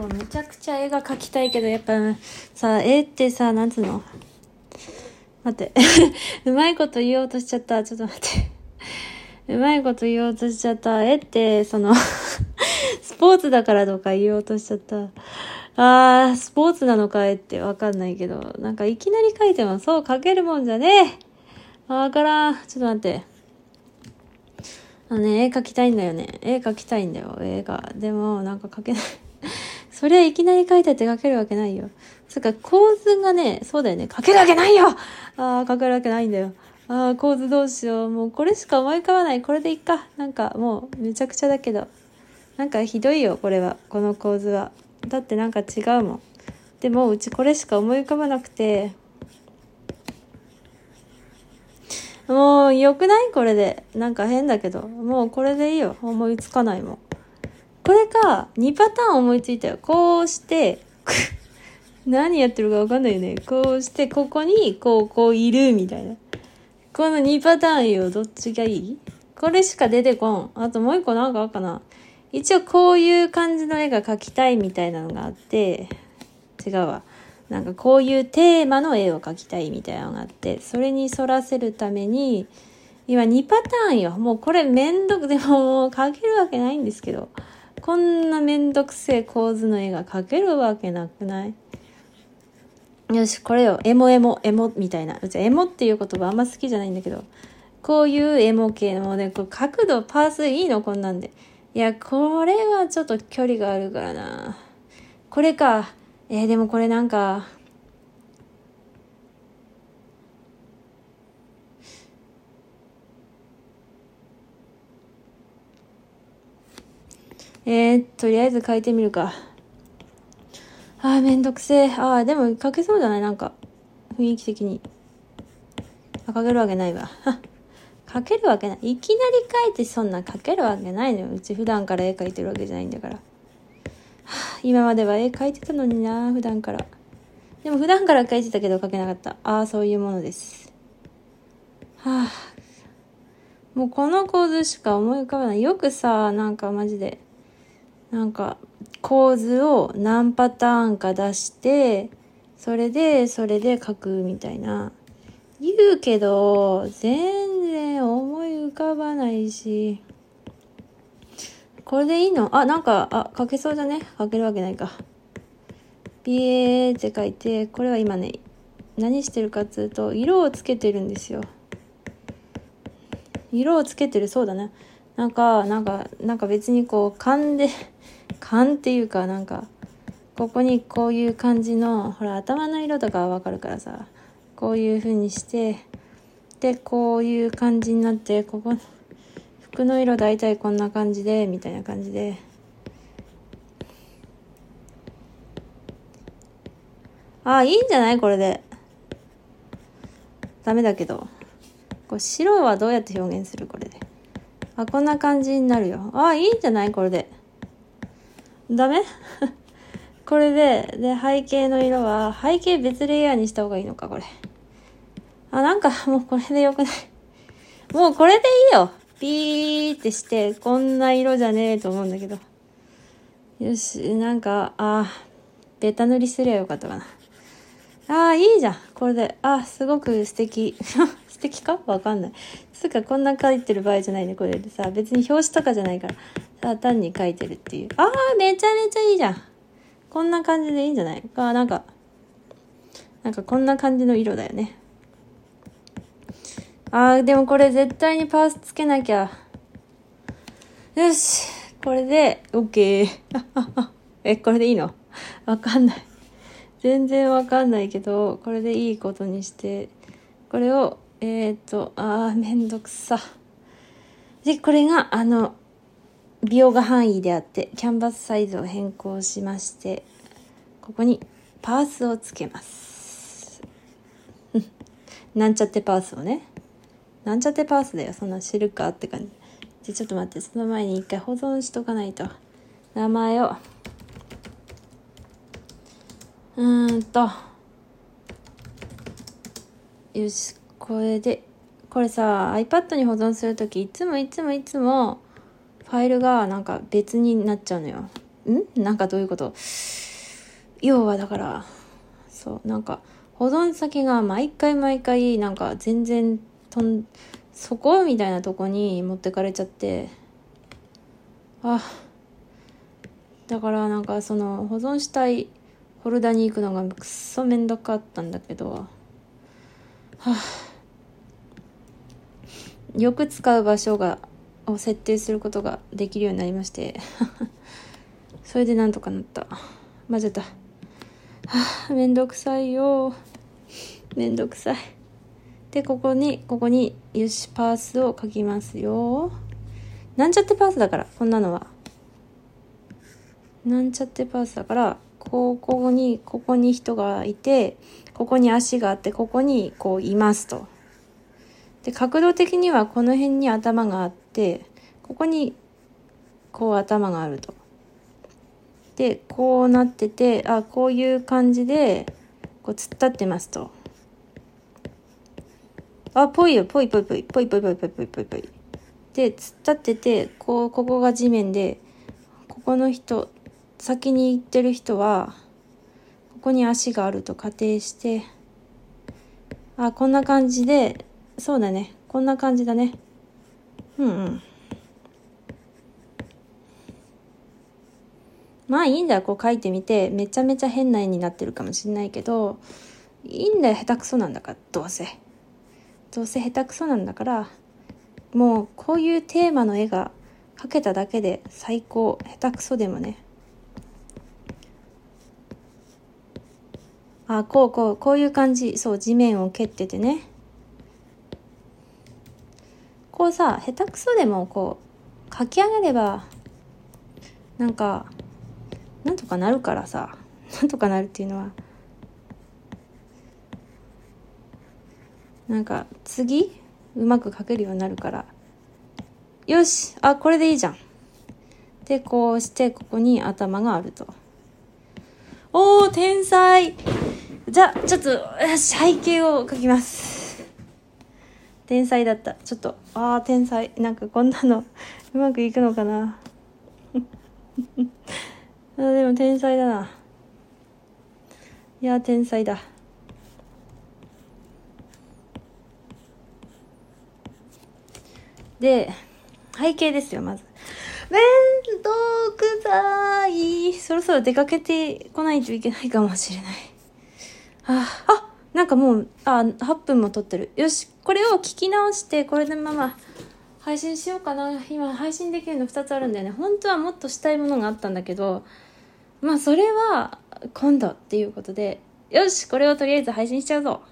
そうめちゃくちゃ絵が描きたいけど、やっぱさ、絵ってさ、なんつうの？待って。うまいこと言おうとしちゃった。ちょっと待って。うまいこと言おうとしちゃった。絵って、その スポーツだからとか言おうとしちゃった。あー、スポーツなのか絵ってわかんないけど、なんかいきなり描いてもそう描けるもんじゃねえ。わからん。ちょっと待って。あのね、絵描きたいんだよね。絵描きたいんだよ、絵が。でも、なんか描けないそりゃいきなり描いたって描けるわけないよ。そっか、構図がね、そうだよね。描けるわけないよああ、描けるわけないんだよ。ああ、構図どうしよう。もうこれしか思い浮かばない。これでいっか。なんかもうめちゃくちゃだけど。なんかひどいよ、これは。この構図は。だってなんか違うもん。でもうちこれしか思い浮かばなくて。もう良くない？これで。なんか変だけど。もうこれでいいよ。思いつかないもん。これか、2パターン思いついたよ。こうして、何やってるかわかんないよね。こうして、ここに、こう、こういる、みたいな。この2パターンよ。どっちがいい？これしか出てこん。あともう一個なんかあるかな。一応こういう感じの絵が描きたいみたいなのがあって、違うわ。なんかこういうテーマの絵を描きたいみたいなのがあって、それに沿らせるために、今2パターンよ。もうこれめんどく、でももう描けるわけないんですけど。こんなめんどくせえ構図の絵が描けるわけなくない？よし、これよ。エモエモ、エモみたいな。うちエモっていう言葉あんま好きじゃないんだけど。こういうエモ系のね、こう角度、パースいいの？こんなんで。いや、これはちょっと距離があるからな。これか。えー、でもこれなんか、えー、とりあえず書いてみるか。あー、めんどくせえ。あー、でも書けそうじゃない？なんか、雰囲気的に。あ、書けるわけないわ。書けるわけない。いきなり書いてそんな書けるわけないのよ。うち普段から絵描いてるわけじゃないんだから。今までは絵描いてたのにな、普段から。でも普段から描いてたけど描けなかった。ああ、そういうものです。はあ。もうこの構図しか思い浮かばない。よくさ、なんかマジで。なんか構図を何パターンか出してそれでそれで書くみたいな。言うけど全然思い浮かばないし。これでいいの？あなんかあ書けそうじゃね？書けるわけないか。ビエーって書いてこれは今ね何してるかっつうと色をつけてるんですよ。色をつけてるそうだねなんかなんかなんか別にこう勘で勘っていうかなんかここにこういう感じのほら頭の色とかはわかるからさこういう風にしてでこういう感じになってここ服の色大体こんな感じでみたいな感じで。ああいいんじゃない？これで。ダメだけど。こう白はどうやって表現する？これで。あこんな感じになるよ。ああいいんじゃない？これで。ダメ？これで、で、背景の色は、背景別レイヤーにした方がいいのか、これ。あ、なんか、もうこれでよくないもうこれでいいよピーってして、こんな色じゃねえと思うんだけど。よし、なんか、あベタ塗りすりゃよかったかな。ああ、いいじゃん。これで。あすごく素敵。素敵か？わかんない。つうか、こんな書いてる場合じゃないね、これでさ。別に表紙とかじゃないから。ただ単に書いてるっていう。ああ、めちゃめちゃいいじゃん。こんな感じでいいんじゃない？か、なんか、なんかこんな感じの色だよね。ああ、でもこれ絶対にパースつけなきゃ。よし。これで、OK。え、これでいいの？わかんない。全然わかんないけど、これでいいことにして、これを、えっ、ー、と、ああ、めんどくさ。で、これが、あの、描画範囲であってキャンバスサイズを変更しましてここにパースをつけます。なんちゃってパースをね。なんちゃってパースだよ。そんな知るかって感じ。じゃちょっと待って。その前に一回保存しとかないと。名前を。うーんと。よし。これで。これさ iPad に保存する時いつもいつもいつもファイルがなんか別になっちゃうのよ。ん？なんかどういうこと？要はだからそうなんか保存先が毎回毎回なんか全然とんそこみたいなとこに持ってかれちゃって。あだからなんかその保存したいフォルダに行くのがくっそめんどかったんだけど。はあ。よく使う場所がを設定することができるようになりまして それでなんとかなった。混ぜたはあめんどくさいよ。めんどくさい。でここにここによしパースを書きますよ。なんちゃってパースだからこんなのは。なんちゃってパースだからここにここに人がいてここに足があってここにこういますと。で角度的にはこの辺に頭があってここにこう頭があると。でこうなっててあこういう感じでこう突っ立ってますと。あぽいよぽいぽいぽいぽいぽいぽいぽいぽいぽいぽい。で突っ立っててこうここが地面でここの人先に行ってる人はここに足があると仮定してあこんな感じでそうだねこんな感じだね。うんうん。まあいいんだよ。こう書いてみてめちゃめちゃ変な絵になってるかもしんないけどいいんだよ。下手くそなんだから。どうせ。どうせ下手くそなんだからもうこういうテーマの絵が描けただけで最高。下手くそでもね。あこうこう。こういう感じ。そう地面を蹴っててね。こうさ下手くそでもこう書き上げればなんかなんとかなるからさなんとかなるっていうのはなんか次うまく書けるようになるから。よしあこれでいいじゃん。でこうしてここに頭があると。おー天才。じゃあちょっとよし背景を描きます。天才だった。ちょっとああ天才。なんかこんなの うまくいくのかな。あでも天才だな。いや天才だ。で背景ですよまず。めんどくさい。そろそろ出かけてこないといけないかもしれない。ああかもうあ8分も撮ってる。よしこれを聞き直してこれでまま配信しようかな。今配信できるの2つあるんだよね。本当はもっとしたいものがあったんだけどまあそれは今度っていうことでよしこれをとりあえず配信しちゃうぞ。